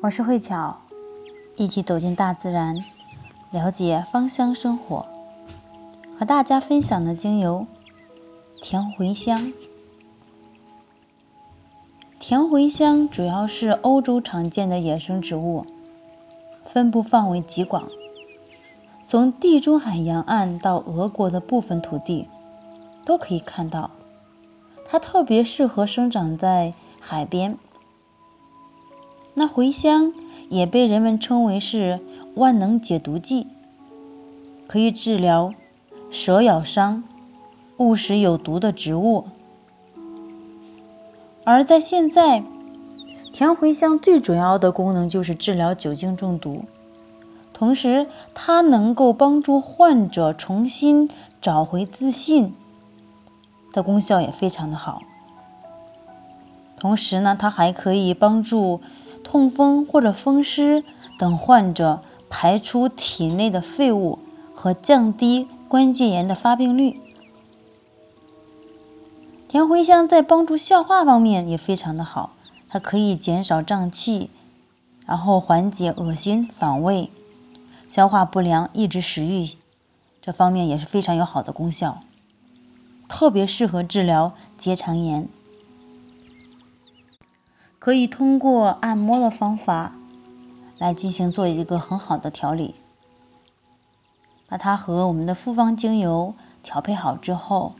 我是慧巧，一起走进大自然，了解芳香生活。和大家分享的精油甜茴香。甜茴香主要是欧洲常见的野生植物，分布范围极广，从地中海沿岸到俄国的部分土地都可以看到。它特别适合生长在海边。那茴香也被人们称为是万能解毒剂，可以治疗蛇咬伤、误食有毒的植物。而在现在，甜茴香最主要的功能就是治疗酒精中毒，同时它能够帮助患者重新找回自信的功效也非常的好。同时呢，它还可以帮助。痛风或者风湿等患者排出体内的废物和降低关节炎的发病率。甜茴香在帮助消化方面也非常的好，它可以减少胀气，然后缓解恶心、反胃、消化不良、抑制食欲，这方面也是非常有好的功效，特别适合治疗结肠炎。可以通过按摩的方法来进行做一个很好的调理，把它和我们的复方精油调配好之后，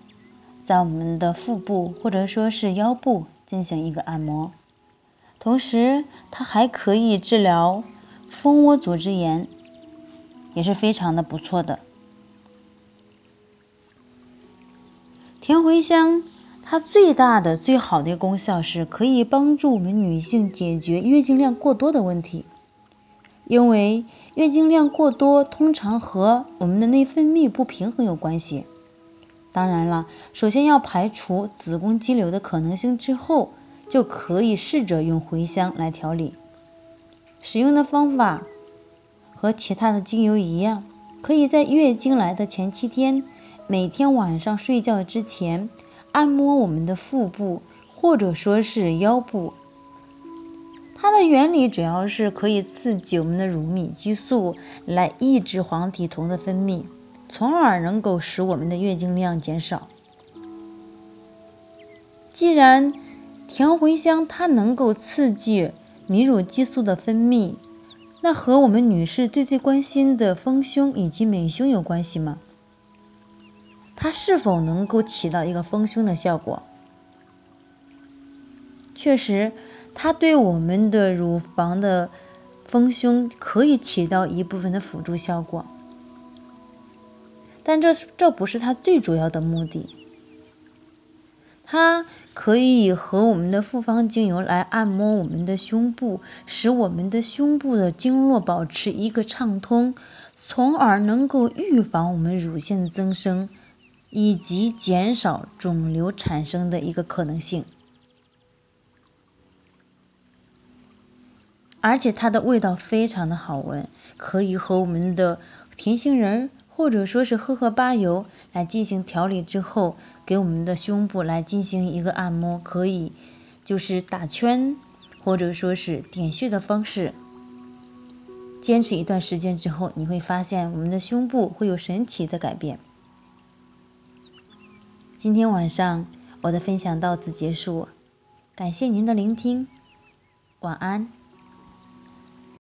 在我们的腹部或者说是腰部进行一个按摩，同时它还可以治疗蜂窝组织炎，也是非常的不错的。甜茴香。它最大的、最好的功效是可以帮助我们女性解决月经量过多的问题，因为月经量过多通常和我们的内分泌不平衡有关系。当然了，首先要排除子宫肌瘤的可能性之后，就可以试着用茴香来调理。使用的方法和其他的精油一样，可以在月经来的前七天，每天晚上睡觉之前。按摩我们的腹部或者说是腰部，它的原理主要是可以刺激我们的乳糜激素，来抑制黄体酮的分泌，从而能够使我们的月经量减少。既然甜茴香它能够刺激泌乳激素的分泌，那和我们女士最最关心的丰胸以及美胸有关系吗？它是否能够起到一个丰胸的效果？确实，它对我们的乳房的丰胸可以起到一部分的辅助效果，但这这不是它最主要的目的。它可以和我们的复方精油来按摩我们的胸部，使我们的胸部的经络保持一个畅通，从而能够预防我们乳腺增生。以及减少肿瘤产生的一个可能性，而且它的味道非常的好闻，可以和我们的甜杏仁或者说是荷荷巴油来进行调理之后，给我们的胸部来进行一个按摩，可以就是打圈或者说是点穴的方式，坚持一段时间之后，你会发现我们的胸部会有神奇的改变。今天晚上我的分享到此结束，感谢您的聆听，晚安。